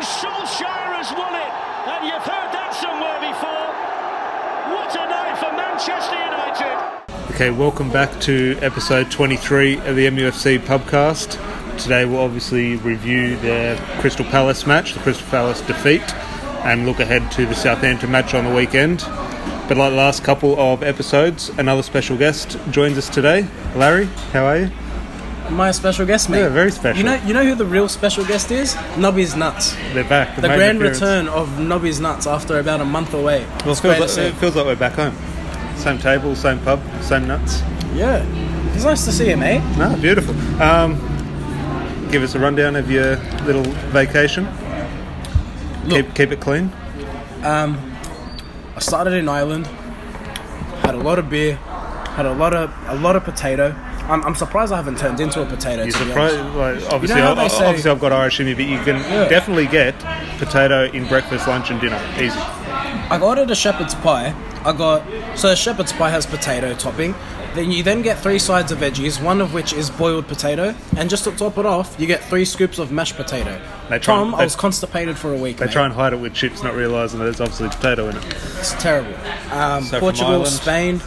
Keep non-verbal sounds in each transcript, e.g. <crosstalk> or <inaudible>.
And Solskjaer has won it. And you've heard that somewhere before. What a night for Manchester United. Okay, welcome back to episode 23 of the MUFC pubcast. Today we'll obviously review the Crystal Palace match, the Crystal Palace defeat, and look ahead to the Southampton match on the weekend. But like the last couple of episodes, another special guest joins us today. Larry, how are you? My special guest, mate. Yeah, very special. You know, you know who the real special guest is? Nobby's Nuts. They're back. The main grand appearance. return of Nobby's Nuts after about a month away. Well, it feels, like, it feels like we're back home. Same table, same pub, same nuts. Yeah, it's nice to see you, mate. No, beautiful. Um, give us a rundown of your little vacation. Look. Keep, keep it clean. I started in Ireland, had a lot of beer, had a lot of a lot of potato. I'm, I'm surprised I haven't turned into a potato. You're to surprised. honest. Like, obviously, how they I- say- obviously, I've got Irish in me, but you can Yeah. definitely get potato in breakfast, lunch, and dinner. Easy. I ordered a shepherd's pie. I got so a shepherd's pie has potato topping. Then you then get three sides of veggies, one of which is boiled potato, and just to top it off, you get three scoops of mashed potato. They try- Tom, they- I was constipated for a week. They mate. try and hide it with chips, not realising that there's obviously potato in it. It's terrible. Um, So Portugal, Ireland- Spain,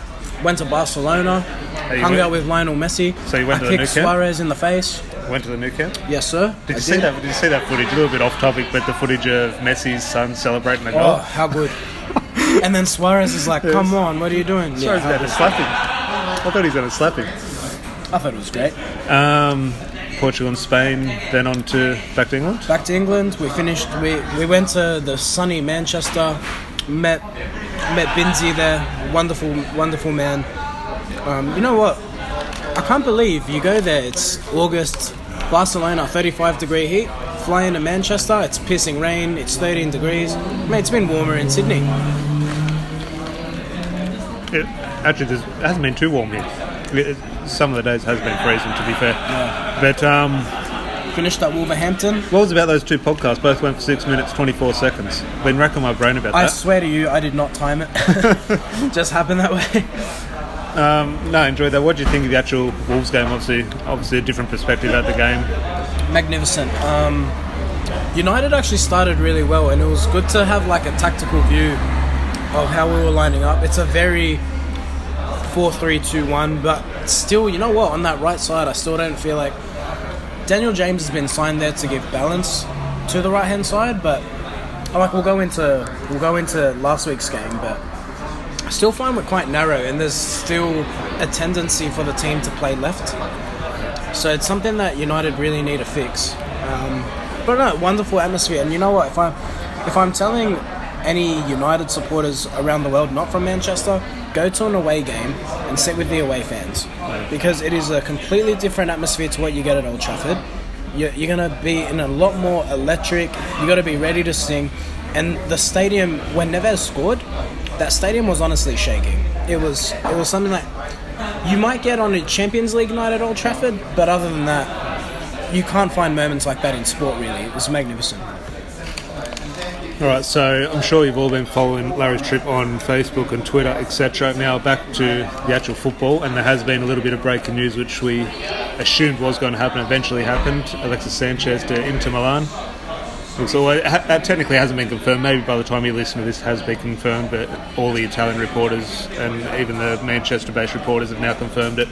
went to Barcelona, you hung went- out with Lionel Messi. So you went I to the kicked? Suarez in the face. Went to the new camp. Yes, sir. Did I you see that? Did you see that footage? A little bit off topic, but the footage of Messi's son celebrating a Oh, goal. how good. and then Suarez is like, come on, what are you doing? Sorry, how he's going to slap him. I thought he was going to slap him. I thought it was great. Um, Portugal and Spain, then on to back to England. Back to England, we finished, we, we went to the sunny Manchester, met met Binzi there, wonderful, wonderful man. Um, you know what? I can't believe you go there, it's August, Barcelona, 35 degree heat. Fly into Manchester, it's pissing rain, it's 13 degrees. Mate, it's been warmer in Sydney. It, actually, it hasn't been too warm here. It- some of the days has been freezing, to be fair. But um, Finished at Wolverhampton. what was about those two podcasts? Both went for six minutes, 24 seconds. Been racking my brain about I that. I swear to you, I did not time it. <laughs> Just happened that way. Um, no, enjoyed that. What do you think of the actual Wolves game? Obviously, obviously a different perspective at the game. magnificent. Um, United actually started really well, and it was good to have like a tactical view of how we were lining up. It's a very 4-3-2-1, but still, you know what? On that right side, I still don't feel like Daniel James has been signed there to give balance to the right hand side, but like we'll go into we'll go into last week's game, but I still find we're quite narrow, and there's still a tendency for the team to play left. So it's something that United really need to fix. Um, but no, wonderful atmosphere. And you know what? If I if I'm telling any United supporters around the world, not from Manchester, go to an away game and sit with the away fans because it is a completely different atmosphere to what you get at Old Trafford. You're, you're gonna be in a lot more electric. You got to be ready to sing. And the stadium, when Neves scored, that stadium was honestly shaking. It was it was something that you might get on a Champions League night at Old Trafford, but other than that, you can't find moments like that in sport. Really, it was magnificent. All right, so I'm sure you've all been following Larry's trip on Facebook and Twitter, etc. Now back to the actual football, and there has been a little bit of breaking news, which we assumed was going to happen, eventually happened. Alexis Sanchez to Inter Milan. So that technically hasn't been confirmed. Maybe by the time you listen to this, has been confirmed. But all the Italian reporters and even the Manchester-based reporters have now confirmed it.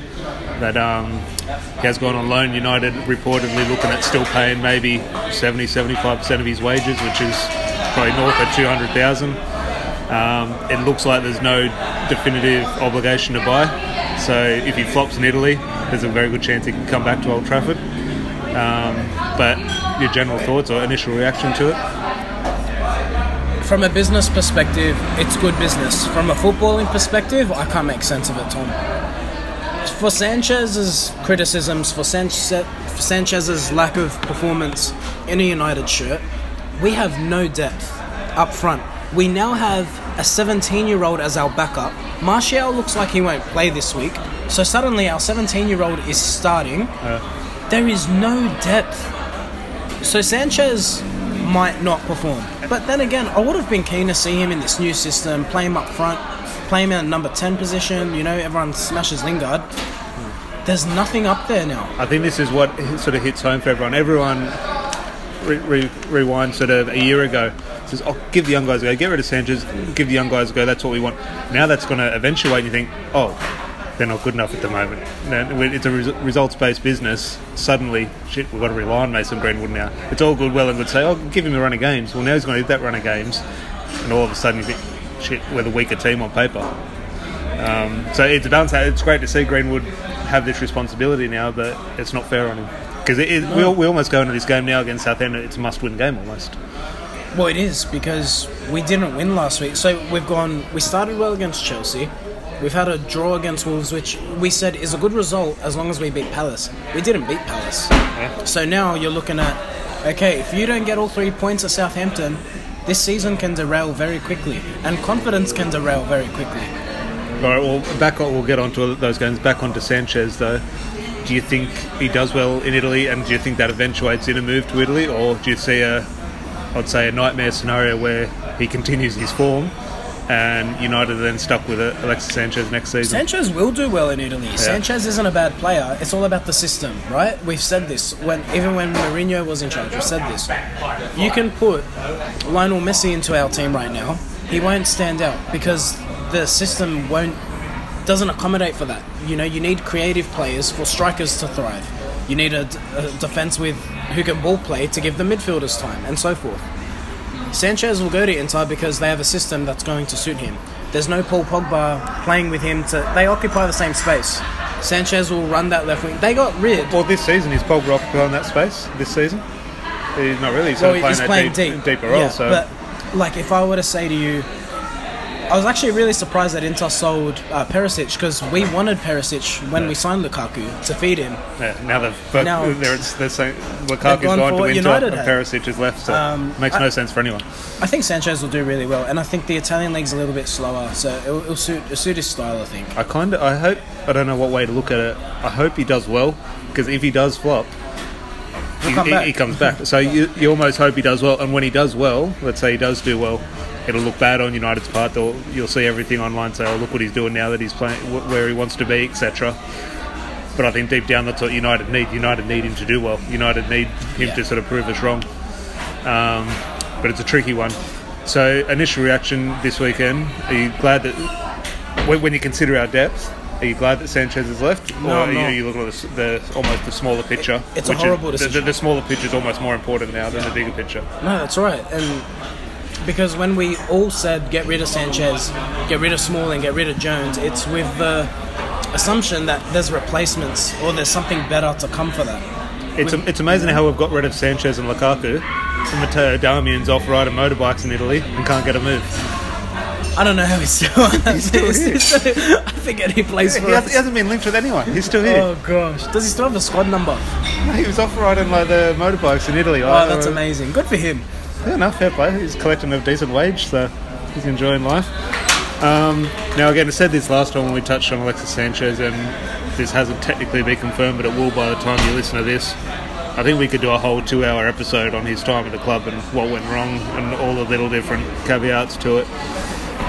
That um, he has gone on loan. United reportedly looking at still paying maybe 70, 75 percent of his wages, which is probably north of 200,000. Um, it looks like there's no definitive obligation to buy. So if he flops in Italy, there's a very good chance he can come back to Old Trafford. Um, but your general thoughts or initial reaction to it? From a business perspective, it's good business. From a footballing perspective, I can't make sense of it, Tom. For Sanchez's criticisms, for, for Sanchez's lack of performance in a United shirt, we have no depth up front. We now have a 17 year old as our backup. Martial looks like he won't play this week, so suddenly our 17 year old is starting. There is no depth. So Sanchez might not perform. But then again, I would have been keen to see him in this new system, play him up front, play him in a number 10 position. You know, everyone smashes Lingard. Hmm. There's nothing up there now. I think this is what sort of hits home for everyone. Everyone re- re- rewind sort of a year ago. Says, oh, give the young guys a go. Get rid of Sanchez. Give the young guys a go. That's what we want. Now that's going to eventuate. And you think, oh, they're not good enough at the moment. It's a res- results-based business. Suddenly, shit, we've got to rely on Mason Greenwood now. It's all good, well and good. Say, oh, give him a run of games. Well, now he's going to hit that run of games, and all of a sudden you think, shit, we're the weaker team on paper. Um, so it's a balance. It's great to see Greenwood have this responsibility now, but it's not fair on him because it, we, we almost go into this game now against Southampton. It's a must-win game almost. Well, it is because we didn't win last week. So we've gone. We started well against Chelsea. We've had a draw against Wolves, which we said is a good result as long as we beat Palace. We didn't beat Palace. Yeah. So now you're looking at, okay, if you don't get all three points at Southampton, this season can derail very quickly, and confidence can derail very quickly. All right, well, back on, we'll get onto those games. Back onto Sanchez, though. Do you think he does well in Italy, and do you think that eventuates in a move to Italy, or do you see a, I'd say, a nightmare scenario where he continues his form, and United are then stuck with it, Alexis Sanchez next season? Sanchez will do well in Italy. Sanchez isn't a bad player. It's all about the system, right? We've said this when even when Mourinho was in charge. We've said this. You can put Lionel Messi into our team right now. He won't stand out because the system won't doesn't accommodate for that. You know, you need creative players for strikers to thrive. You need a, a defense with who can ball play to give the midfielders time, and so forth. Sanchez will go to Inter because they have a system that's going to suit him. There's no Paul Pogba playing with him to. They occupy the same space. Sanchez will run that left wing. They got rid. Well, this season is Pogba occupying that space. This season, he's not really. He's Well, sort playing he's playing deep, deep, deeper role. Yeah, so but like, if I were to say to you, I was actually really surprised that Inter sold uh, Perisic because we wanted Perisic when we signed Lukaku to feed him. yeah, now they've both, Now- they're, they're saying Lukaku's gone gone, to Inter United and had. Perisic is left. So Um, makes I- no sense for anyone. I think Sanchez will do really well, and I think the Italian league's a little bit slower, so it'll, it'll suit it'll suit his style. I think. I kind of, I hope, I don't know what way to look at it. I hope he does well because if he does flop, he, come he- he comes back. so you, you almost hope he does well, and when he does well, let's say he does do well, it'll look bad on United's part. They'll, you'll see everything online say, "Oh, look what he's doing now that he's playing where he wants to be, etc." But I think deep down, that's what United need. United need him to do well. United need him Yeah. to sort of prove us wrong. Um, but it's a tricky one. So, initial reaction this weekend: Are you glad that when, when you consider our depth, are you glad that Sanchez is left, or No, are you, you look at the, the almost the smaller picture? it's a which is- horrible the- the, the smaller picture is almost more important now than the bigger picture. No, that's right, and because when we all said get rid of Sanchez, get rid of Smalling, get rid of Jones, it's with the assumption that there's replacements or there's something better to come for that. It's it's amazing how we've got rid of Sanchez and Lukaku, and Matteo Darmian's off riding motorbikes in Italy and can't get a move. I don't know how he's still. he's still here. <laughs> I forget he plays He, for has, he hasn't been linked with anyone. He's still here. Oh gosh, does he still have a squad number? No, He was off riding like the motorbikes in Italy. Oh, that's amazing. Good for him. Yeah, no, fair play. He's collecting a decent wage, so he's enjoying life. Um, now, again, I said this last time when we touched on Alexis Sanchez, and this hasn't technically been confirmed, but it will by the time you listen to this. I think we could do a whole two-hour episode on his time at the club and what went wrong, and all the little different caveats to it.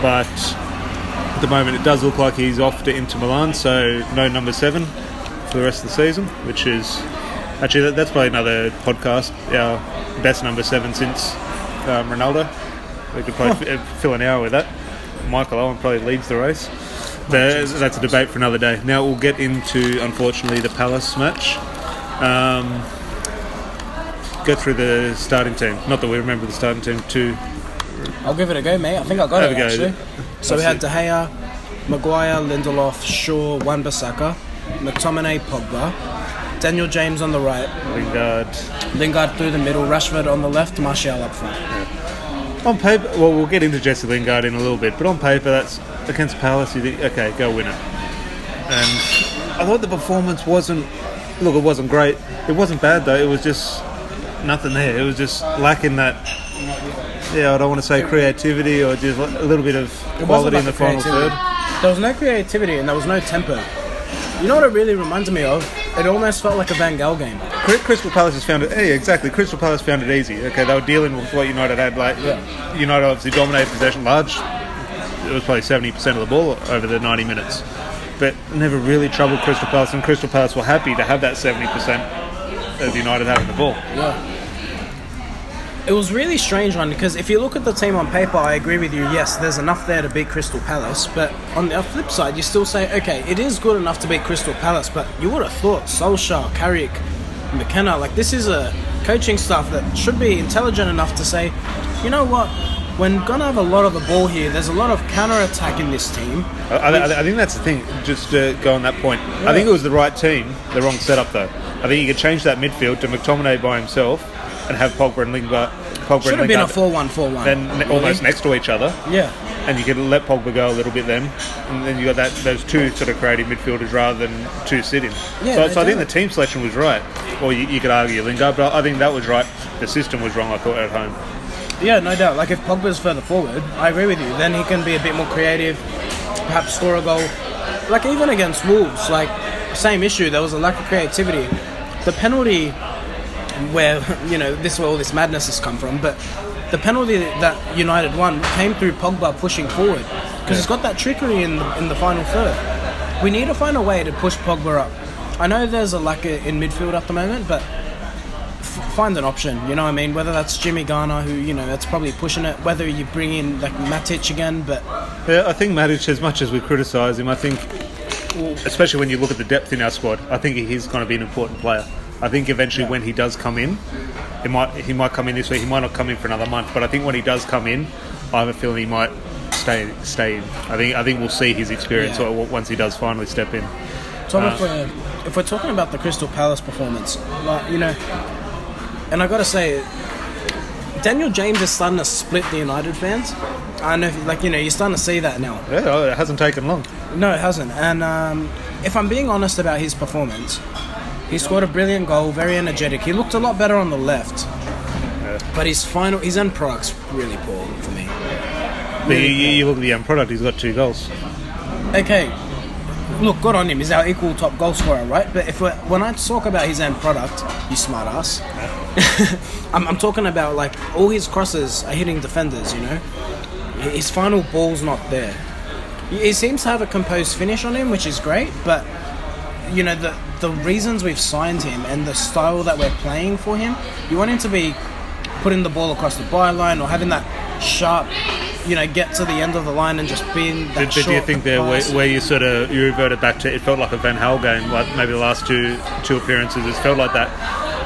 But at the moment, it does look like he's off to Inter Milan, so no number seven for the rest of the season, which is actually that, that's probably another podcast. Our best number seven since um, Ronaldo. We could probably f- fill an hour with that. Michael Owen probably leads the race. But that's a debate for another day. Now we'll get into, unfortunately, the Palace match. Um, go through the starting team. Not that we remember the starting team too. I'll give it a go, mate. I think I got Have it actually. So we had De Gea, Maguire, Lindelof, Shaw, Wan-Bissaka, McTominay, Pogba, Daniel James on the right, Lingard. Lingard through the middle, Rashford on the left, Martial up front. On paper, well, we'll get into Jesse Lingard in a little bit, but on paper, that's against Palace. You think, okay, go win it. And I thought the performance wasn't. Look, it wasn't great. It wasn't bad though. It was just nothing there. It was just lacking that. Yeah, I don't want to say creativity or just a little bit of quality in the final creativity. third. There was no creativity and there was no tempo. You know what it really reminded me of? It almost felt like a Van Gaal game. Crystal Palace has found it. Hey, exactly. Crystal Palace found it easy. Okay, they were dealing with what United had. Like Yeah. United obviously dominated possession large. It was probably seventy percent of the ball over the ninety minutes, but never really troubled Crystal Palace. And Crystal Palace were happy to have that seventy percent of United having the ball. Yeah. It was really strange one because if you look at the team on paper, I agree with you. Yes, there's enough there to beat Crystal Palace, but on the flip side, you still say, okay, it is good enough to beat Crystal Palace, but you would have thought Solskjaer, Carrick, McKenna, like this is a coaching staff that should be intelligent enough to say, you know what, we're gonna have a lot of the ball here. There's a lot of counter attack in this team. I, I, I think that's the thing. Just to go on that point, I think it was the right team, the wrong setup though. I think you could change that midfield to McTominay by himself and have Pogba and Lingard. Pogba Should and have been a Lingard 4-1-4-1. then ne- really. almost next to each other, Yeah. and you could let Pogba go a little bit then, and then you got that those two sort of creative midfielders rather than two sitting. Yeah, so, they so I think do. the team selection was right. Or you, you could argue Lingard, but I think that was right. The system was wrong. I thought at home. Yeah, no doubt. Like if Pogba's further forward, I agree with you. Then he can be a bit more creative, perhaps score a goal. Like even against Wolves, like same issue. There was a lack of creativity. The penalty, where you know this is where all this madness has come from, but the penalty that United won came through Pogba pushing forward because he's got that trickery in the, in the final third. We need to find a way to push Pogba up. I know there's a lack in midfield at the moment, but f- find an option. You know what I mean? Whether that's Jimmy Garner, who you know that's probably pushing it. Whether you bring in like Matic again, but Yeah, I think Matic, as much as we criticise him, I think, especially when you look at the depth in our squad, I think he's going to be an important player. I think eventually when he does come in, he might he might come in this week. He might not come in for another month, but I think when he does come in, I have a feeling he might stay stay in. I think I think we'll see his experience Yeah. once he does finally step in. Tom, Uh, if we're if we're talking about the Crystal Palace performance, like you know, and I got to say, Daniel James is starting to split the United fans. I know, if- like you know, you're starting to see that now. Yeah, it hasn't taken long. No, it hasn't. And um, if I'm being honest about his performance, he scored a brilliant goal, very energetic. He looked a lot better on the left. But his final, his end product's really poor for me. But you, you you look at the end product; he's got two goals. Okay, look, good on him. He's our equal top goal scorer, right? But if we're, when I talk about his end product, you smart ass. <laughs> I'm, I'm talking about like all his crosses are hitting defenders. You know, his final ball's not there. He he seems to have a composed finish on him, which is great. But you know the the reasons we've signed him and the style that we're playing for him, you want him to be putting the ball across the byline or having that sharp, you know, get to the end of the line and just being that But, but do you think there where, where you sort of you reverted back to it felt like a Van Gaal game, like maybe the last two two appearances, it felt like that.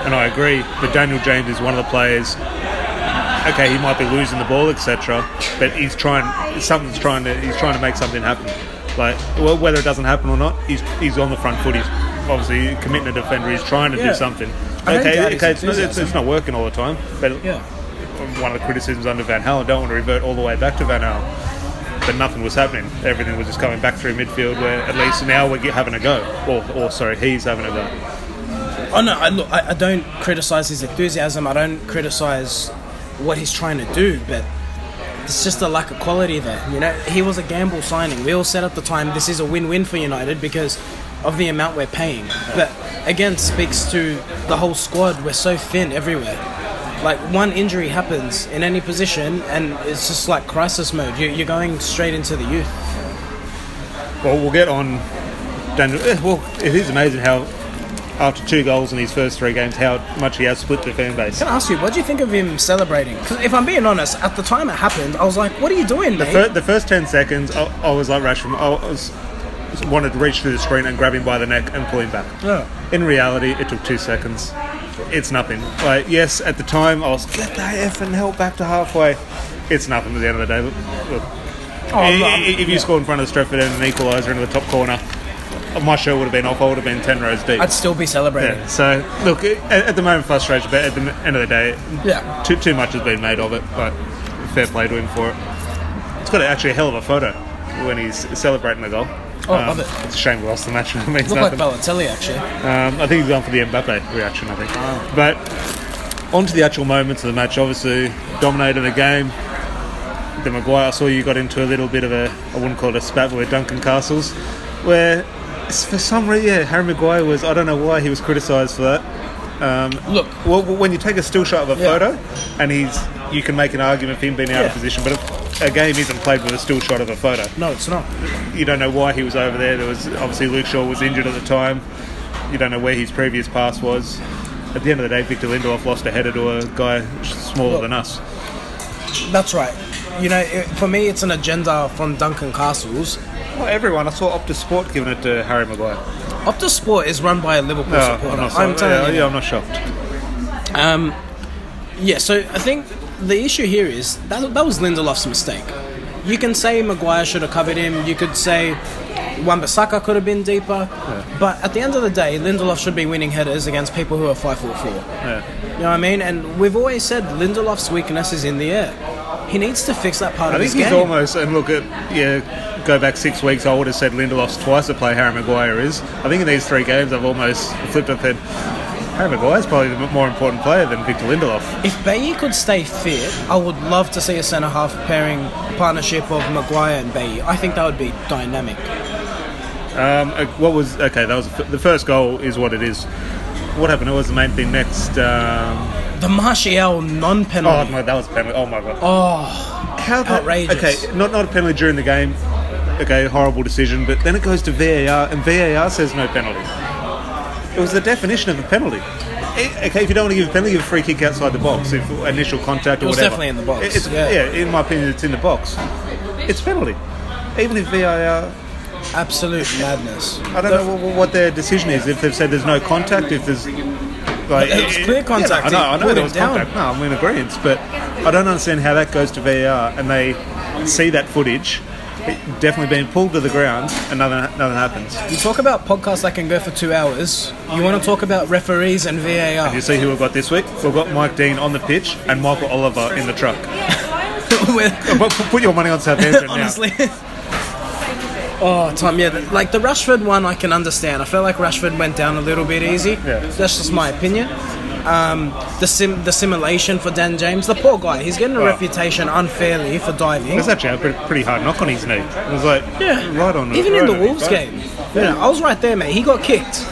And I agree. But Daniel James is one of the players. Okay, he might be losing the ball, etc. But he's trying. Something's trying to. He's trying to make something happen. Like well, whether it doesn't happen or not, he's he's on the front foot. He's obviously committing a defender. He's trying to Yeah. do something. I Okay, okay, it's not, it's, it's not working all the time. But Yeah. one of the criticisms under Van Gaal. I don't want to revert all the way back to Van Gaal, but nothing was happening. Everything was just coming back through midfield. Where at least now we're having a go, or, or sorry, he's having a go. Oh no, I, look, I, I don't criticize his enthusiasm. I don't criticize what he's trying to do, but it's just a lack of quality there. You know, he was a gamble signing. We all said at the time this is a win-win for United because of the amount we're paying. But again, speaks to the whole squad. We're so thin everywhere. Like one injury happens in any position, and it's just like crisis mode. You, you're going straight into the youth. Well, we'll get on. Daniel. eh, Well, it is amazing how. After two goals in his first three games, how much he has split the fan base. Can I ask you, what do you think of him celebrating? Because if I'm being honest, at the time it happened, I was like, "What are you doing, mate?" Fir- the first ten seconds, I, I was like Rashford. I was wanted to reach through the screen and grab him by the neck and pull him back. Yeah. In reality, it took two seconds. It's nothing. Like yes, at the time I was get that effing help back to halfway. It's nothing at the end of the day. Look, look, Oh, i- I'm not- i- if you yeah. scored in front of Stretford and an equaliser into the top corner, my shirt would have been off. I would have been ten rows deep. I'd still be celebrating. yeah. So look, at, at the moment frustration, but at the end of the day, Yeah. too too much has been made of it. But fair play to him for it. It's got actually a hell of a photo when he's celebrating the goal. Oh, love it. It's a shame we lost the match. It means Look like nothing. Balotelli, actually. Um, I think he's gone for the Mbappe reaction. I think. Ah. But on to the actual moments of the match. Obviously, dominated the game. The Maguire. I saw you got into a little bit of a. I wouldn't call it a spat with Duncan Castles, where for some reason, yeah, Harry Maguire was. I don't know why he was criticised for that. Um, Look, well, when you take a still shot of a Yeah. photo, and he's, you can make an argument for him being out Yeah. of position, but if a game isn't played with a still shot of a photo no, it's not. you don't know why he was over there. There was obviously Luke Shaw was injured at the time. You don't know where his previous pass was. at the end of the day, Victor Lindelof lost a header to a guy smaller Look. than us. That's right. You know, it, for me, it's an agenda from Duncan Castles. Well, everyone. I saw Optus Sport giving it to Harry Maguire. Optus Sport is run by a Liverpool No, supporter. I'm not. I'm telling yeah, you. yeah, I'm not shocked. Um, yeah, so I think the issue here is that, that was Lindelof's mistake. You can say Maguire should have covered him. You could say Wan-Bissaka could have been deeper. But at the end of the day, Lindelof should be winning headers against people who are five foot four. Yeah. You know what I mean? And we've always said Lindelof's weakness is in the air. He needs to fix that part I of his game. I think he's almost. And look at yeah. Go back six weeks. I would have said Lindelof's twice the player Harry Maguire is. I think in these three games, I've almost flipped and said Harry Maguire's probably the more important player than Victor Lindelof. If Bailly could stay fit, I would love to see a centre half pairing partnership of Maguire and Bailly. I think that would be dynamic. Um, uh, what was okay? That was the the first goal. Is what it is. What happened? What was the main thing next? Um, The Martial non penalty. oh my, that was a penalty. Oh my god. Oh, How that- outrageous. Okay, not not a penalty during the game. Okay, horrible decision. But then it goes to VAR, and VAR says no penalty. It was the definition of a penalty. Eh, Okay, if you don't want to give a penalty, give a free kick outside the box. If initial contact or It was whatever. definitely in the box, It- It's, yeah. yeah. in my opinion, it's in the box. It's a penalty. Even if VAR, absolute madness. I don't know what, what their decision is. If they've said there's no contact, if there's like it was clear contact. Yeah, I know, I know there was down. contact. No, I'm in agreement, but I don't understand how that goes to VAR and they see that footage, it definitely being pulled to the ground, and nothing, nothing happens. You talk about podcasts that can go for two hours. You want to talk about referees and VAR. You see who we've got this week? We've got Mike Dean on the pitch and Michael Oliver in the truck. <laughs> Put your money on Southampton <laughs> now. honestly. Oh, Tom, yeah, like the Rashford one, I can understand. I felt like Rashford went down a little bit easy. Yeah. That's just my opinion. Um, the sim, the simulation for Dan James, the poor guy, he's getting a reputation unfairly for diving. There's actually a pretty, pretty hard knock on his knee. It was like Yeah. right on. Even right in the Wolves game, you know, I was right there, mate. He got kicked.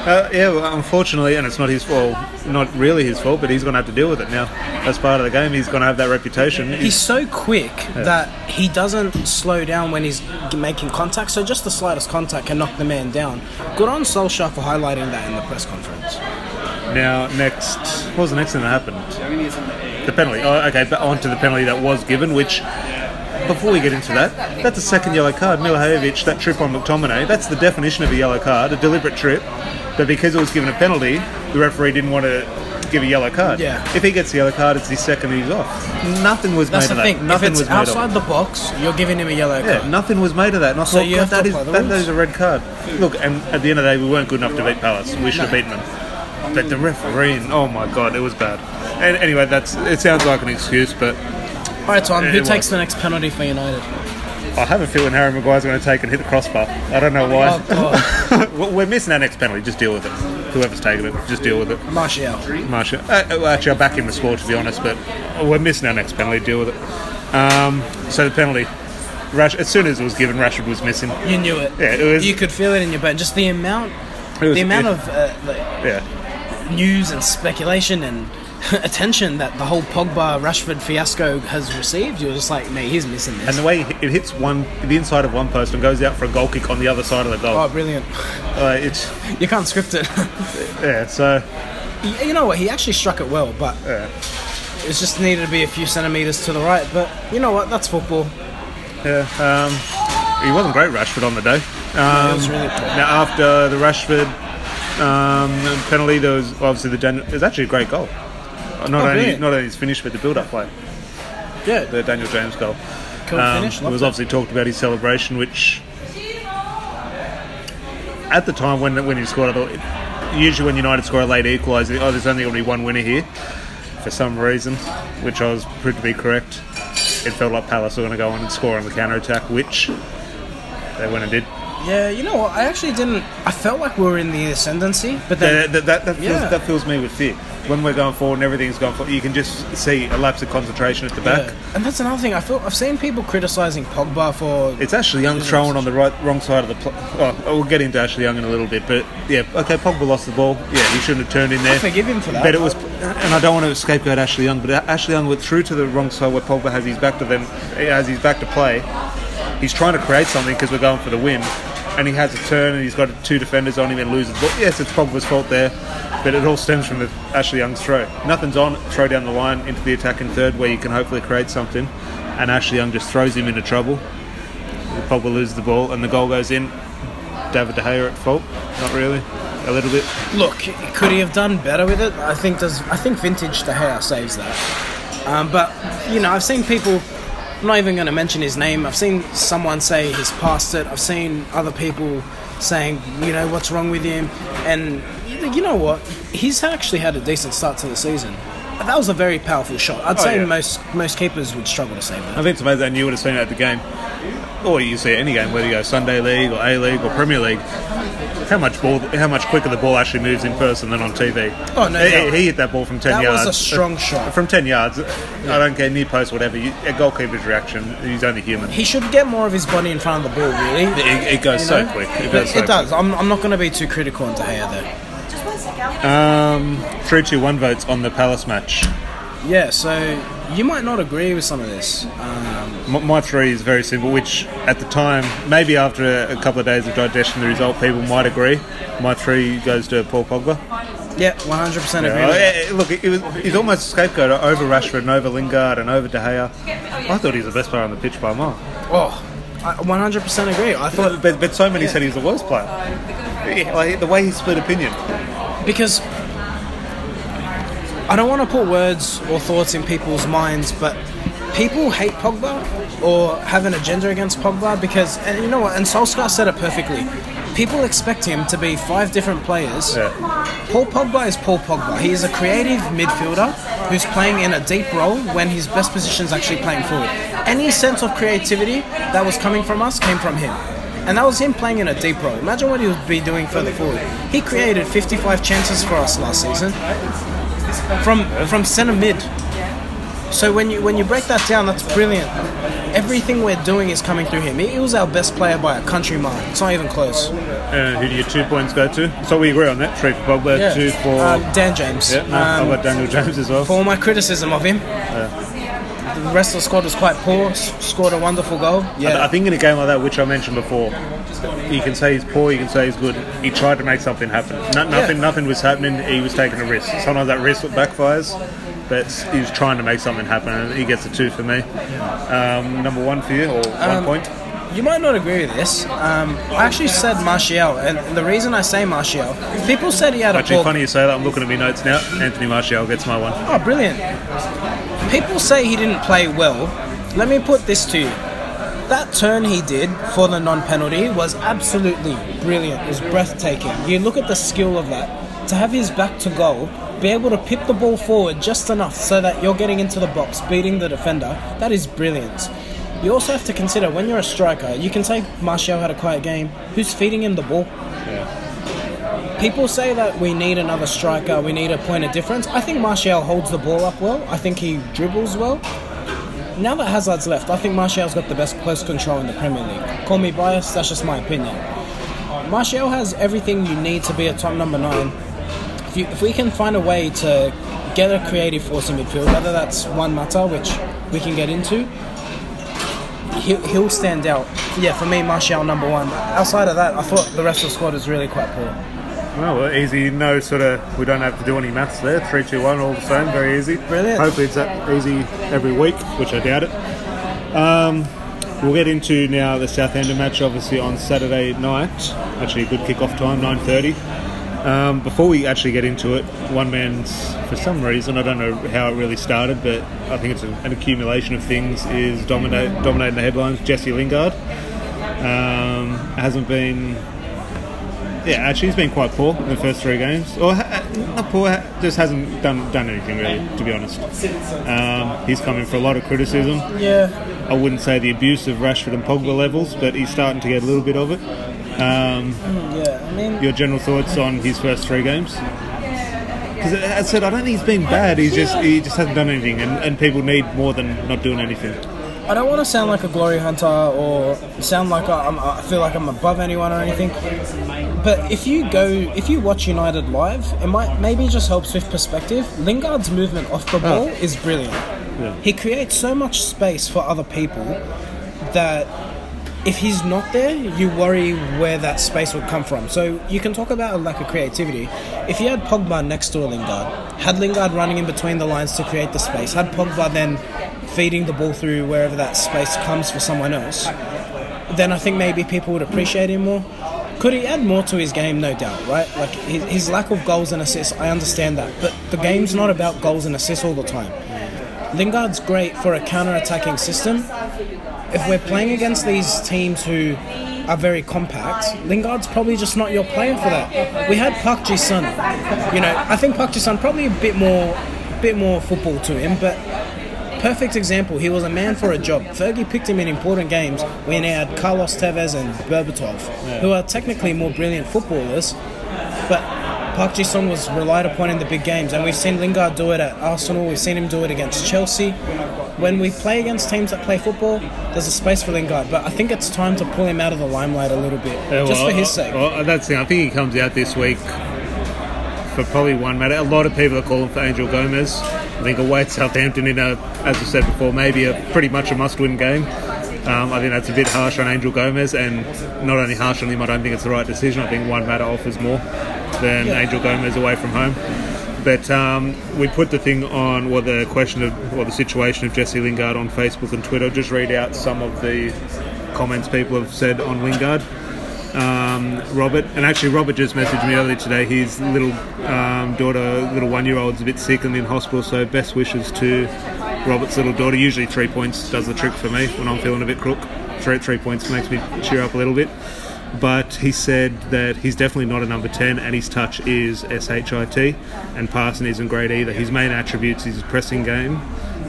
Uh, yeah, well, unfortunately, and it's not his fault, not really his fault, but he's going to have to deal with it now. That's part of the game. He's going to have that reputation. He's so quick that he doesn't slow down when he's making contact. So just the slightest contact can knock the man down. Good on Solskjaer for highlighting that in the press conference. Now, next, what was the next thing that happened? The penalty. Oh, okay, but on to the penalty that was given, which, before we get into that, that's a second yellow card. Milivojevic, that trip on McTominay, that's the definition of a yellow card, a deliberate trip. But because it was given a penalty, the referee didn't want to give a yellow card. Yeah. If he gets the yellow card, it's his second and he's off. Nothing was That's made the of thing. that. Nothing if it's was made of outside the box, you're giving him a yellow Yeah, card. nothing was made of that. And I So thought, you God, have to that is apply the that, rules. is a red card. Look, and at the end of the day, we weren't good enough to beat Palace. We should have beaten them. But the referee, oh my God, it was bad. And anyway, that's it. Sounds like an excuse, but All right, Tom. Who takes the next penalty for United? I have a feeling Harry Maguire's going to take and hit the crossbar. I don't know why. Oh <laughs> We're missing our next penalty. Just deal with it. Whoever's taking it, just deal with it. Martial. Marshall. Uh, actually, I'll back him to score to be honest, but we're missing our next penalty. Deal with it. Um, so the penalty. Rash, as soon as it was given, Rashford was missing. You knew it. Yeah, it was- You could feel it in your bone. Just the amount, was- the amount it- of uh, like, Yeah. news and speculation and <laughs> attention that the whole Pogba Rashford fiasco has received. You're just like, mate, he's missing this. And the way it hits one, the inside of one post and goes out for a goal kick on the other side of the goal. oh, brilliant! <laughs> Uh, it's You can't script it. <laughs> yeah. So you you know what? He actually struck it well, but yeah, it just needed to be a few centimeters to the right. But you know what? That's football. yeah. Um, he wasn't great, Rashford, on the day. Um, really now after the Rashford um, penalty, there was obviously the Daniel. It was actually a great goal. Not Oh, only brilliant. not only his finish, but the build-up play, Yeah, the Daniel James goal. cool Um, finish. it was obviously talked about his celebration, which at the time when when he scored, I thought usually when United score a late equaliser, oh, there's only going to be one winner here. For some reason, which I was proved to be correct, it felt like Palace were going to go on and score on the counter attack, which they went and did. Yeah, you know what? I actually didn't. I felt like we were in the ascendancy, but then That, that, that, feels, Yeah. that fills me with fear. When we're going forward and everything's going forward, you can just see a lapse of concentration at the back. Yeah. And that's another thing. I feel I've seen people criticizing Pogba for It's Ashley Young throwing on the right, wrong side of the. Pl- oh, we'll get into Ashley Young in a little bit, but yeah, okay, Pogba lost the ball. Yeah, he shouldn't have turned in there. I forgive him for that. But it was, and I don't want to scapegoat Ashley Young, but Ashley Young went through to the wrong side where Pogba has his back to them, has his back to play. He's trying to create something because we're going for the win, and he has a turn and he's got two defenders on him and loses the ball. Yes, it's Pogba's fault there, but it all stems from Ashley Young's throw. Nothing's on, throw down the line into the attacking third where you can hopefully create something, and Ashley Young just throws him into trouble. Pogba loses the ball and the goal goes in. David De Gea at fault? Not really. A little bit. Look, could he have done better with it? I think does. I think vintage De Gea saves that. Um, but you know, I've seen people. I'm not even going to mention his name. I've seen someone say he's past it. I've seen other people saying, you know, what's wrong with him, and you know what? He's actually had a decent start to the season. That was a very powerful shot. I'd Oh, say yeah. most most keepers would struggle to save that. I think it's amazing, and you would have seen it at the game, or you see it any game, whether you go Sunday League or A League or Premier League. How much ball, how much quicker the ball actually moves in person than on TV. Oh, no he, doubt. he hit that ball from ten That yards. was a strong shot. From ten yards, I don't care near post, whatever. You, a goalkeeper's reaction, he's only human. He should get more of his body in front of the ball, really. It, it goes You so know? quick. It It, so it does. I'm, I'm not going to be too critical on De Gea there. quick. Um, three, two, one votes on the Palace match. Yeah, so you might not agree with some of this. Um, My, three is very simple, which at the time, maybe after a, a couple of days of digestion, the result, people might agree. My three goes to Paul Pogba. yeah, 100% agree. Yeah, eh, eh, look, it was, he's almost a scapegoat over Rashford and over Lingard and over De Gea. I thought he was the best player on the pitch by a mile. Oh, I 100% agree. I thought But, but so many said he was the worst player. Yeah, Like, the way he split opinion. because I don't want to put words or thoughts in people's minds, but people hate Pogba or have an agenda against Pogba because, and you know what? And Solskjaer said it perfectly. People expect him to be five different players. Yeah. Paul Pogba is Paul Pogba. He is a creative midfielder who's playing in a deep role when his best position is actually playing forward. Any sense of creativity that was coming from us came from him. And that was him playing in a deep role. Imagine what he would be doing further forward. He created 55 chances for us last season from from centre mid. So when you when you break that down, that's brilliant. Everything we're doing is coming through him. He was our best player by a country mile. It's not even close. Uh, who do your two points go to? So we agree on that. Three for Pogba, two for. uh, Dan James. yeah, no, Um, I've got Daniel James as well. for all my criticism of him. The rest of the squad was quite poor. s- Scored a wonderful goal. Yeah, I think in a game like that, which I mentioned before, you can say he's poor, you can say he's good. He tried to make something happen. No, nothing, Yeah. nothing was happening. He was taking a risk. Sometimes that risk backfires, but he was trying to make something happen, and he gets a two for me. Um, number one for you, or one Um, point. You might not agree with this. Um, I actually said Martial, and the reason I say Martial, people said he had a Actually, funny you say that. I'm looking at my notes now. Anthony Martial gets my one. Oh, brilliant! People say he didn't play well. Let me put this to you: that turn he did for the non-penalty was absolutely brilliant. It was breathtaking. You look at the skill of that. To have his back to goal, be able to pip the ball forward just enough so that you're getting into the box, beating the defender. That is brilliant. You also have to consider when you're a striker, you can say Martial had a quiet game. Who's feeding him the ball? People say that we need another striker, we need a point of difference. I think Martial holds the ball up well. I think he dribbles well. Now that Hazard's left, I think Martial's got the best close control in the Premier League. Call me biased, that's just my opinion. Martial has everything you need to be a top number nine. If, you, if we can find a way to get a creative force in midfield, whether that's Juan Mata, which we can get into, he'll, stand out. Yeah, for me, Martial number one. Outside of that, I thought the rest of the squad was really quite poor. Well, easy. No sort of. We don't have to do any maths there. Three, two, one, all the same. Very easy. Brilliant. Hopefully, it's that easy every week, which I doubt it. Um, we'll get into now the Southampton match, obviously on Saturday night. Actually, a good kick-off time, nine thirty. Um, before we actually get into it, one man's for some reason I don't know how it really started, but I think it's an accumulation of things. Is dominate, dominating the headlines. Jesse Lingard um, hasn't been yeah, actually, he's been quite poor in the first three games. Or not poor, just hasn't done done anything really, to be honest. Um, he's coming for a lot of criticism. Yeah, I wouldn't say the abuse of Rashford and Pogba levels, but he's starting to get a little bit of it. Um, yeah. I mean, your general thoughts on his first three games? Because as I said, I don't think he's been bad. He's just he just hasn't done anything, and, and people need more than not doing anything. I don't want to sound like a glory hunter or sound like I- I'm, I feel like I'm above anyone or anything. But if you go, if you watch United live, it might maybe just helps with perspective. Lingard's movement off the ah. ball is brilliant. He creates so much space for other people that if he's not there, you worry where that space would come from. So you can talk about a lack of creativity. If you had Pogba next to Lingard, had Lingard running in between the lines to create the space, had Pogba then feeding the ball through wherever that space comes for someone else, then I think maybe people would appreciate him more. Could he add more to his game? No doubt, right? Like his, lack of goals and assists, I understand that. But the game's not about goals and assists all the time. Lingard's great for a counter-attacking system. If we're playing against these teams who are very compact, Lingard's probably just not your player for that. We had Park Ji Sung. You know, I think Park Ji Sung probably a bit more, bit more football to him, but perfect example. He was a man for a job. Fergie picked him in important games when he had Carlos Tevez and Berbatov, who are technically more brilliant footballers, but Park Ji Sung was relied upon in the big games, and we've seen Lingard do it at Arsenal. We've seen him do it against Chelsea. When we play against teams that play football, there's a space for Lingard, but I think it's time to pull him out of the limelight a little bit, Yeah, just well, for his sake. Well, that's the thing. I think he comes out this week for probably Juan Mata. A lot of people are calling for Angel Gomes. I think away at Southampton in a, as I said before, maybe a pretty much a must-win game. Um, I think that's a bit harsh on Angel Gomes, and not only harsh on him, I don't think it's the right decision. I think Juan Mata offers more than Yeah. Angel Gomes away from home. But um, we put the thing on, well, the question of, well, the situation of Jesse Lingard on Facebook and Twitter. Just read out some of the comments people have said on Lingard um, Robert, and actually Robert just messaged me earlier today. His little um, daughter, little one-year-old, is a bit sick and in hospital. So best wishes to Robert's little daughter. Usually three points does the trick for me when I'm feeling a bit crook. Three three points makes me cheer up a little bit. But he said that he's definitely not a number 10 and his touch is SHIT and passing isn't great either. His main attributes is his pressing game,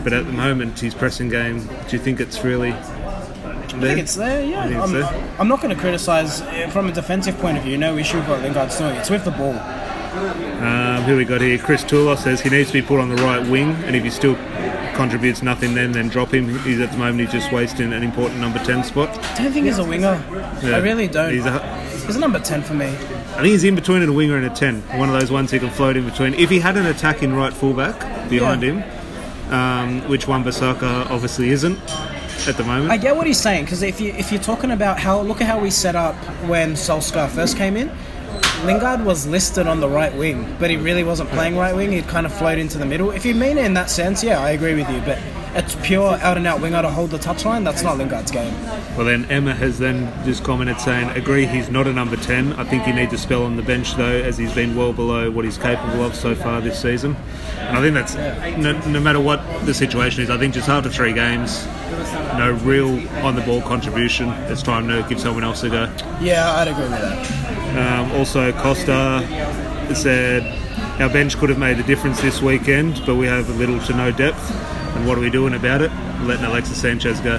but at the moment his pressing game, do you think it's really I think it's there, yeah. I think I'm, not going to criticise from a defensive point of view. No issue with what Lingard's doing. It's with the ball. Um, who we got here? Chris Tulos says he needs to be put on the right wing, and if he still contributes nothing, then then drop him. He's at the moment he's just wasting an important number ten spot. I don't think he's a winger. Yeah. I really don't. He's He's a, a, number 10 for me. I think he's in between a winger and a ten. One of those ones he can float in between. If he had an attacking right fullback behind Yeah. him, um, which Wan Bissaka obviously isn't at the moment. I get what he's saying because if you if you're talking about how look at how we set up when Solskjaer first came in, Lingard was listed on the right wing, but he really wasn't playing right wing. He'd kind of float into the middle. If you mean it in that sense, yeah, I agree with you. But it's pure out and out winger to hold the touchline. That's not Lingard's game. Well, then Emma has then just commented saying, "Agree, he's not a number ten. I think he needs a spell on the bench though, as he's been well below what he's capable of so far this season." And I think that's no, no matter what the situation is. I think just after three games, no real on the ball contribution. It's time to give someone else a go. Yeah, I'd agree with that. Um, also, Costa said, Our bench could have made a difference this weekend, but we have little to no depth. And what are we doing about it? Letting Alexis Sanchez go.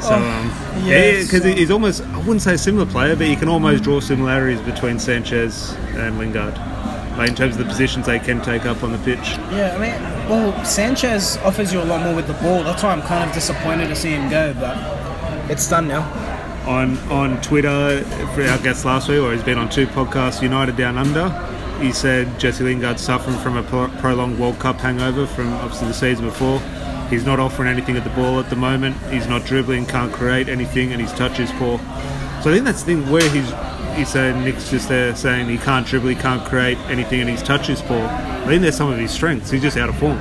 So, um, yeah, yes. because he's almost, I wouldn't say a similar player, but you can almost draw similarities between Sanchez and Lingard. Like in terms of the positions they can take up on the pitch. Yeah, I mean, well, Sanchez offers you a lot more with the ball. That's why I'm kind of disappointed to see him go, but it's done now. on on Twitter for our guest last week, or he's been on two podcasts, United Down Under. He said Jesse Lingard's suffering from a pro- prolonged World Cup hangover from obviously the season before. He's not offering anything at the ball at the moment. He's not dribbling, can't create anything, and his touch is poor. So I think that's the thing where he's. He's saying Nick's just there saying he can't dribble, he can't create anything, and his touch is poor. I think there's some of his strengths. He's just out of form.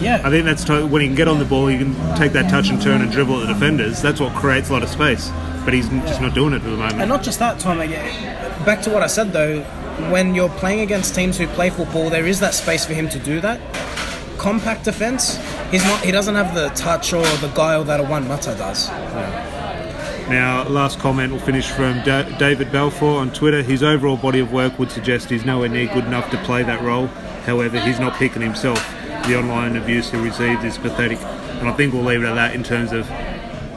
Yeah. I think that's to- when he can get on the ball, he can take that touch and turn and dribble at the defenders. That's what creates a lot of space. But he's just not doing it at the moment. And not just that, Tom. Back to what I said though, when you're playing against teams who play football, there is that space for him to do that. Compact defense, he's not. He doesn't have the touch or the guile that a Juan Mata does. Now, last comment will finish from da- David Balfour on Twitter. His overall body of work would suggest he's nowhere near good enough to play that role. However, he's not picking himself. The online abuse he received is pathetic. And I think we'll leave it at that in terms of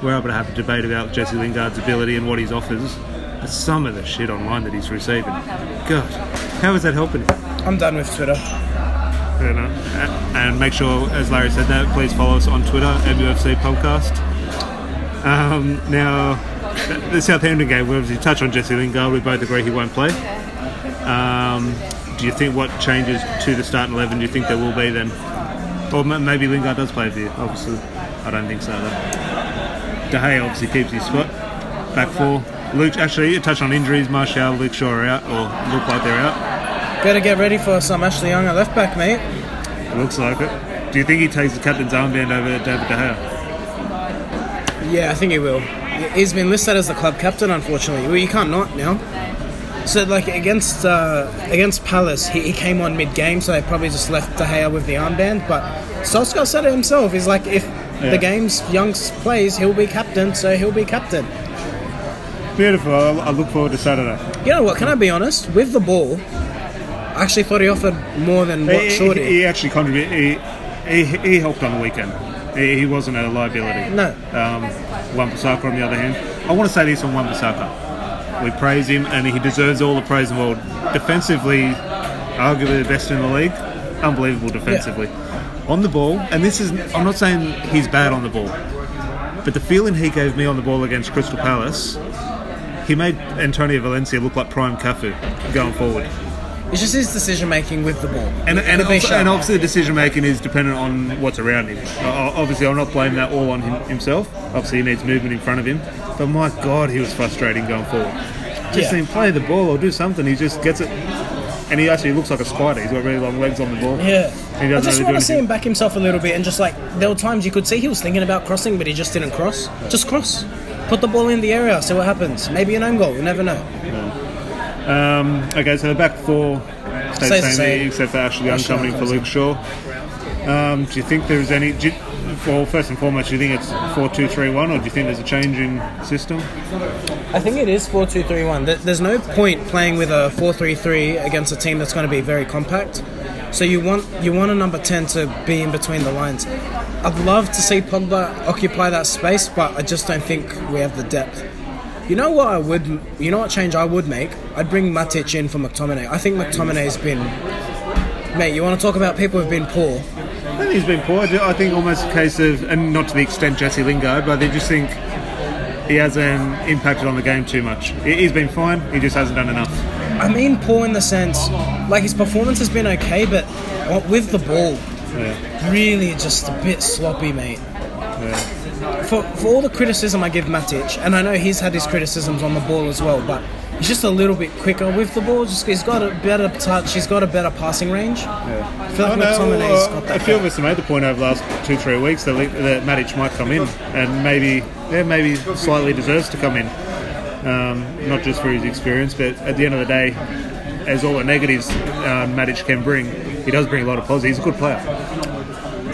we're able to have a debate about Jesse Lingard's ability and what he offers. But some of the shit online that he's receiving, God, how is that helping him? I'm done with Twitter. Know? A- And make sure, as Larry said that, please follow us on Twitter, MUFC Podcast. Um, now, the Southampton game, we obviously touch on Jesse Lingard. We both agree he won't play. Um, do you think what changes to the starting 11 do you think there will be then? Or maybe Lingard does play for you, obviously. I don't think so, though. De Gea obviously keeps his spot. Back four. Luke, actually, you touched on injuries. Martial, Luke Shaw are out, or look like they're out. Better get ready for some Ashley Young at left back, mate. Looks like it. Do you think he takes the captain's armband over David De Gea? Yeah, I think he will. He's been listed as the club captain, unfortunately. Well, you can't not now. So, like against uh, against Palace, he, he came on mid game, so they probably just left De Gea with the armband. But Solskjaer said it himself. He's like, if Yeah. the game's Young's plays, he'll be captain, so he'll be captain. Beautiful. I, I look forward to Saturday. You know what? Can I be honest? With the ball, I actually thought he offered more than what he, Shaw he, did. he actually contributed. He, he, he helped on the weekend. He, he wasn't a liability. No. Um, Wan-Bissaka, on the other hand, I want to say this on Wan-Bissaka. We praise him, and he deserves all the praise in the world. Defensively, arguably the best in the league. Unbelievable defensively. On the ball, and this is, I'm not saying he's bad on the ball, but the feeling he gave me on the ball against Crystal Palace, he made Antonio Valencia look like prime Cafu going forward. It's just his decision making with the ball. And, and, also, and obviously, the decision making is dependent on what's around him. Uh, Obviously, I'm not blaming that all on him, himself. Obviously, he needs movement in front of him. But my God, he was frustrating going forward. Just Yeah. see him play the ball or do something. He just gets it. And he actually looks like a spider. He's got really long legs on the ball. Yeah. He I just really want to see him back himself a little bit and just like there were times you could see he was thinking about crossing, but he just didn't cross. Just cross. Put the ball in the area, see what happens. Maybe an own goal, you never know. Um, okay, so the back four stays the same, same. except for Ashley Young coming for Luke Shaw. Um, do you think there's any? Do you, well, first and foremost, do you think it's four two three one, or do you think there's a change in system? I think it is 4 2 3 1. There's no point playing with a 4 3 3 against a team that's going to be very compact. So you want you want a number 10 to be in between the lines. I'd love to see Pogba occupy that space, but I just don't think we have the depth. You know what I would, you know what change I would make? I'd bring Matic in for McTominay. I think McTominay's been, mate. You want to talk about people who've been poor? I think he's been poor. I think almost a case of, and not to the extent Jesse Lingard, but I just think he hasn't impacted on the game too much. He's been fine. He just hasn't done enough. I mean poor in the sense, like his performance has been okay, but with the ball, Yeah, really just a bit sloppy, mate. yeah. For, for all the criticism I give Matic, and I know he's had his criticisms on the ball as well, but he's just a little bit quicker with the ball. Just he's got a better touch. He's got a better passing range. I feel like I know, McTominay's got a that. few of us have made the point over the last two, three weeks that, that Matic might come in, and maybe, yeah, maybe slightly deserves to come in. Um, not just for his experience, but at the end of the day, as all the negatives uh, Matic can bring, he does bring a lot of positives. He's a good player.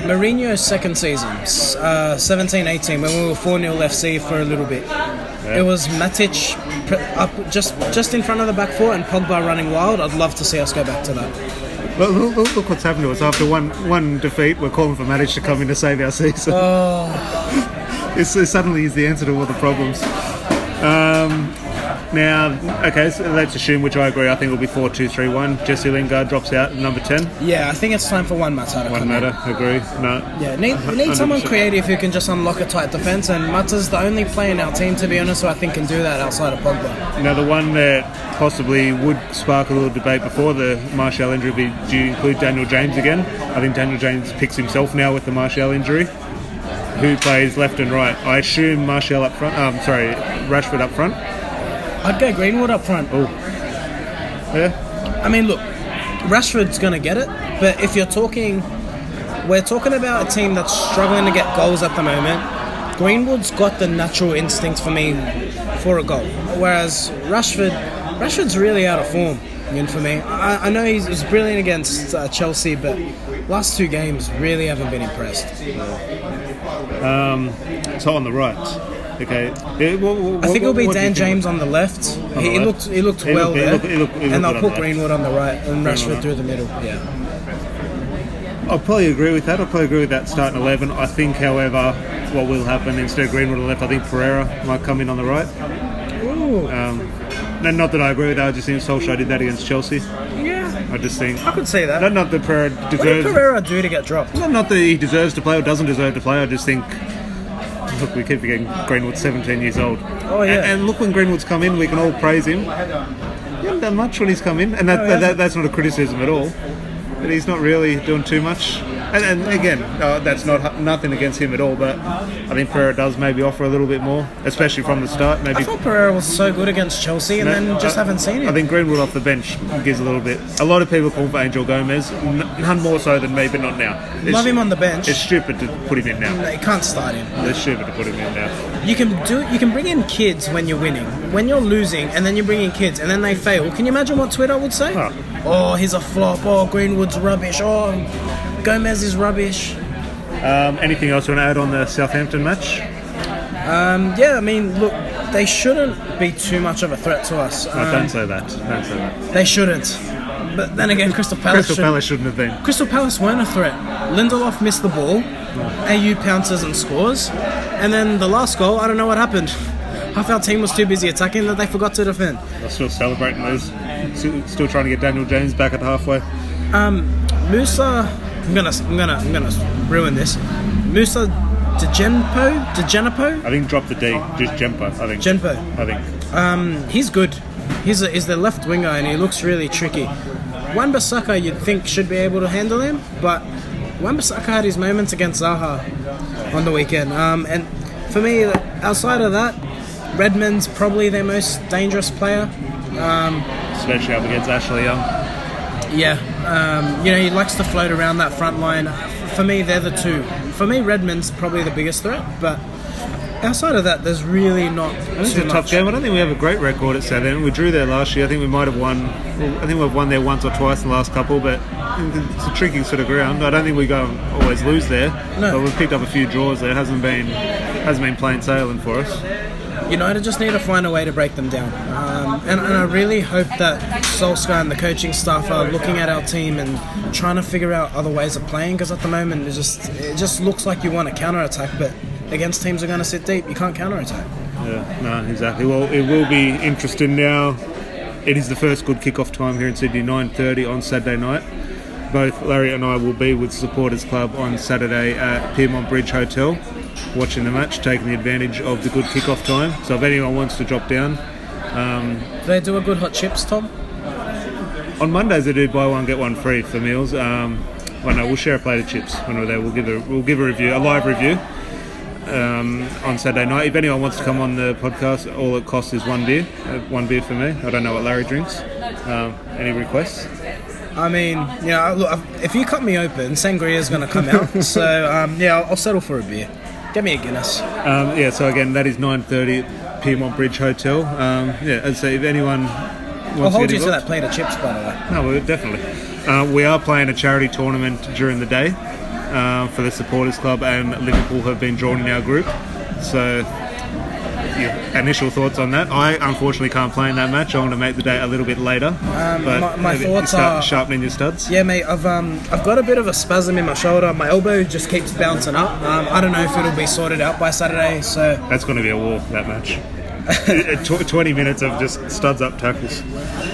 Mourinho's second season, uh, 17-18, when we were 4-0 FC for a little bit. It was Matic up just just in front of the back four and Pogba running wild. I'd love to see us go back to that. Look, look, look, look what's happened to us. After one one defeat, we're calling for Matic to come in to save our season. <laughs> it's, it's suddenly is the answer to all the problems. Um, now, okay, so let's assume, which I agree, I think it will be 4 2 3 1. Jesse Lingard drops out, number 10. Yeah, I think it's time for Juan Mata to Juan Mata, agree. No. Yeah, need, we need someone 100%. creative who can just unlock a tight defense, and Mata's the only player in our team, to be honest, who I think can do that outside of Pogba. Now, the one that possibly would spark a little debate before the Martial injury, would be do you include Daniel James again? I think Daniel James picks himself now with the Martial injury. Who plays left and right? I assume Martial up front. Um, sorry, Rashford up front. I'd go Greenwood up front. Oh, yeah. I mean, look, Rashford's going to get it, but if you're talking, we're talking about a team that's struggling to get goals at the moment. Greenwood's got the natural instinct for me for a goal, whereas Rashford, Rashford's really out of form. Know, for me, I, I know he's, he's brilliant against uh, Chelsea, but last two games really haven't been impressed. So on the right. Okay. Yeah, wha- wha- I think it'll be what Dan? James on the left. He, the he left? looked he looked well there, looked- he looked- he looked and they'll on put. Greenwood on the right and Rashford right. through the middle. Yeah. I'll probably agree with that. I'll probably agree with that starting 11. I think, however, what will happen instead of Greenwood on the left, I think Pereira might come in on the right. Ooh. Um, and not that I agree with that, I just think Solskjaer did that against Chelsea. yeah. I just think. I could say that. Not, not that Pereira What did deserves. Pereira do to get dropped? Not, not that he deserves to play or doesn't deserve to play. I just think. Look, we keep forgetting Greenwood's 17 years old. Oh, yeah. And, and look, when Greenwood's come in, we can all praise him. He hasn't done much when he's come in, and that, No, he that, that's not a criticism at all. But he's not really doing too much. And, and again, uh, that's not nothing against him at all, but I think Pereira does maybe offer a little bit more, especially from the start. Maybe I thought Pereira was so good against Chelsea, and then just I- haven't seen him. I think Greenwood off the bench gives a little bit. A lot of people call for Angel Gomes, none more so than me, but not now. It's, Love him on the bench. It's stupid to put him in now. No, you can't start him. It's stupid to put him in now. You can do. You can bring in kids when you're winning. When you're losing, and then you bring in kids, and then they fail. Can you imagine what Twitter would say? Huh. Oh, he's a flop. Oh, Greenwood's rubbish. Oh, Gomes is rubbish. Um, anything else you want to add on the Southampton match? Yeah, I mean, look, they shouldn't be too much of a threat to us. No, Um, don't say that. Don't say that. they shouldn't. But then again, Crystal Palace. Crystal Palace shouldn't have been. Crystal Palace weren't a threat. Lindelof missed the ball. Ayew pounces and scores. And then the last goal, I don't know what happened. <laughs> Half our team was too busy attacking that they forgot to defend. They're still celebrating those. Still, trying to get Daniel James back at halfway. Moussa, I'm gonna, I'm gonna, I'm gonna ruin this. Moussa Degenpo, Degenepo, I think drop the D, just Jempo. I think. Genpo. I think. Um, He's good. He's a, he's the left winger and he looks really tricky. Wan-Bissaka you'd think should be able to handle him, but Wan-Bissaka had his moments against Zaha on the weekend. Um, and for me, outside of that, Redmond's probably their most dangerous player. Especially up against Ashley Young. Yeah, um, you know he likes to float around that front line. For me, they're the two. For me, Redmond's probably the biggest threat, but outside of that, there's really not It's too a tough game. I don't think we have a great record at Southampton. We drew there last year. I think we might have won. Well, I think we've won there once or twice in the last couple, but it's a tricky sort of ground. I don't think we go and always lose there. No. But we've picked up a few draws there. hasn't been hasn't been plain sailing for us. United just need to find a way to break them down. Um, and, and I really hope that Solskjaer and the coaching staff are looking at our team and trying to figure out other ways of playing. Because at the moment, it just it just looks like you want to counter attack, but against teams that are going to sit deep, you can't counter attack. Yeah, no, exactly. Well, it will be interesting now. It is the first good kick-off time here in Sydney, 9.30 on Saturday night. Both Larry and I will be with Supporters Club on Saturday at Pyrmont Bridge Hotel, watching the match, taking the advantage of the good kick-off time. So if anyone wants to drop down, Do they do a good hot chips, Tom? on Mondays they do buy one get one free for meals. Um, well, no, we'll share a plate of chips when we're there. We'll give a we'll give a review, a live review. Um, on Saturday night. If anyone wants to come on the podcast, all it costs is one beer. Uh, one beer for me. I don't know what Larry drinks. Um, any requests? I mean, you know, look, if you cut me open, sangria is going to come out. <laughs> so um, yeah, I'll, I'll settle for a beer. Get me a Guinness. Um, yeah. So again, that is 9:30 at Pyrmont Bridge Hotel. Um, yeah. I say, if anyone wants I'll hold to you to that plate of chips, by the way. No, well, definitely. Uh, we are playing a charity tournament during the day uh, for the supporters club, and Liverpool have been drawn in our group. So, your initial thoughts on that? I unfortunately can't play in that match. I want to make the date a little bit later. but my- my thoughts start are- sharpening your studs. Yeah, mate, I've um, I've got a bit of a spasm in my shoulder. My elbow just keeps bouncing up. Um, I don't know if it'll be sorted out by Saturday. So That's going to be a war. That match. <laughs> Twenty minutes of just studs up tackles.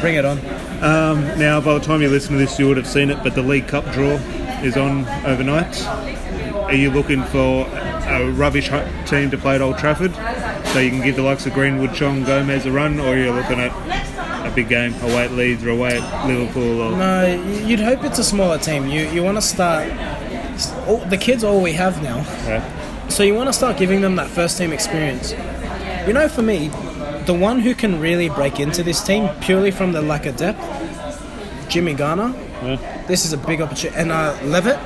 bring it on. Now, by the time you listen to this, you would have seen it, but the League Cup draw is on overnight. Are you looking for a rubbish team to play at Old Trafford so you can give the likes of Greenwood, Chong, Gomes a run, or you're looking at a big game away at Leeds or away at Liverpool? Or No, you'd hope it's a smaller team. You you want to start. All, the kids all we have now, Yeah. so you want to start giving them that first team experience. You know, for me, the one who can really break into this team purely from the lack of depth, Jimmy Garner. Yeah. This is a big opportunity, and uh, Levitt.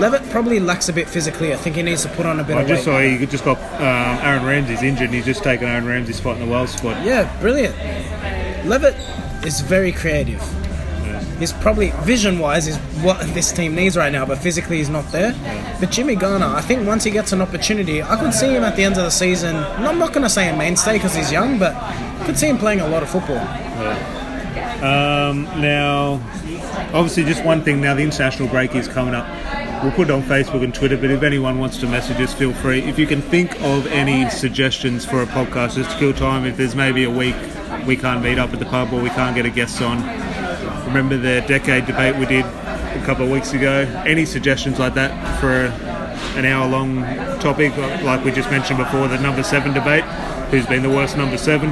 Levitt probably lacks a bit physically. I think he needs to put on a bit I of just weight. saw you just got um, Aaron Ramsey's injured and he's just taken Aaron Ramsey's spot in the Wales squad. Yeah, brilliant. Levitt is very creative. He's probably vision wise is what this team needs right now, but physically he's not there. But Jimmy Garner, I think once he gets an opportunity, I could see him at the end of the season. I'm not going to say a mainstay because he's young, but I could see him playing a lot of football. Um, now, obviously, just one thing. Now, the international break is coming up. We'll put it on Facebook and Twitter, but if anyone wants to message us, feel free. If you can think of any suggestions for a podcast just to kill time, if there's maybe a week we can't meet up at the pub or we can't get a guest on, remember the decade debate we did a couple of weeks ago? Any suggestions like that for an hour long topic, like we just mentioned before, the number seven debate? Who's been the worst number seven?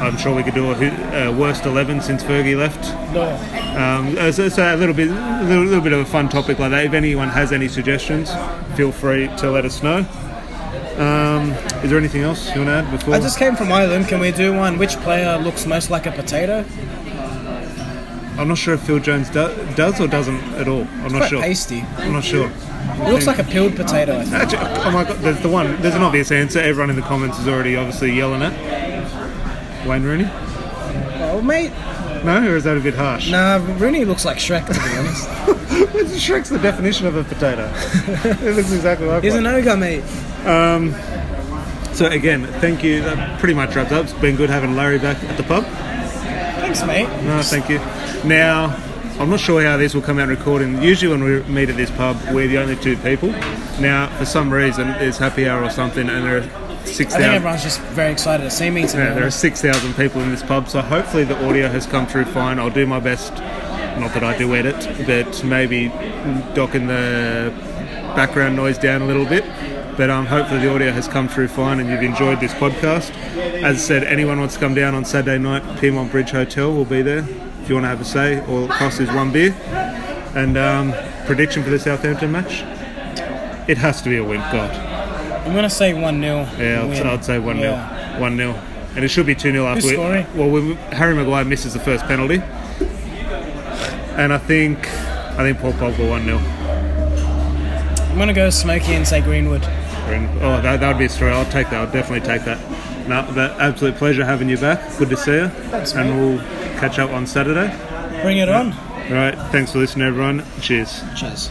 I'm sure we could do a who- uh, worst 11 since Fergie left. No. Um, uh, so, so a little bit, a little, little bit of a fun topic like that. If anyone has any suggestions, feel free to let us know. Um, is there anything else you want to add before? I just came from Ireland. Can we do one? Which player looks most like a potato? I'm not sure if Phil Jones do, does or doesn't at all. I'm not Quite sure. pasty. I'm not sure. It looks like a peeled potato. I think. Actually, oh my god, there's the one. There's an obvious answer. Everyone in the comments is already obviously yelling at Wayne Rooney. Oh, mate. No, or is that a bit harsh? Nah, Rooney looks like Shrek, to be honest. <laughs> Shrek's the definition of a potato. <laughs> it looks exactly like He's one. an ogre, mate. Um, so again, thank you. That pretty much wraps up. It's been good having Larry back at the pub. Thanks, mate. No, thank you. Now, I'm not sure how this will come out recording. Usually, when we meet at this pub, we're the only two people. Now, for some reason, it's happy hour or something, and there are six I think everyone's just very excited to see me today. Yeah, there are six thousand people in this pub, so hopefully the audio has come through fine. I'll do my best. Not that I do edit, but maybe docking the background noise down a little bit. But um, hopefully the audio has come through fine and you've enjoyed this podcast. As I said, anyone wants to come down on Saturday night, Pyrmont Bridge Hotel will be there if you want to have a say. All it costs is one beer. And um, prediction for the Southampton match? It has to be a win. God. I'm going to say 1 0. Yeah, I'd, I'd say 1 0. Yeah. 1 0. And it should be 2 0 after Who's scoring? Well, we, Harry Maguire misses the first penalty. And I think I think Paul Pogba 1 0. I'm going to go Smokey and say Greenwood. Oh, that, that would be a story. I'll take that. I'll definitely take that. No, but absolute pleasure having you back. Good to see you. Thanks, and mate. we'll catch up on Saturday. Bring it on. All right. Thanks for listening, everyone. Cheers. Cheers.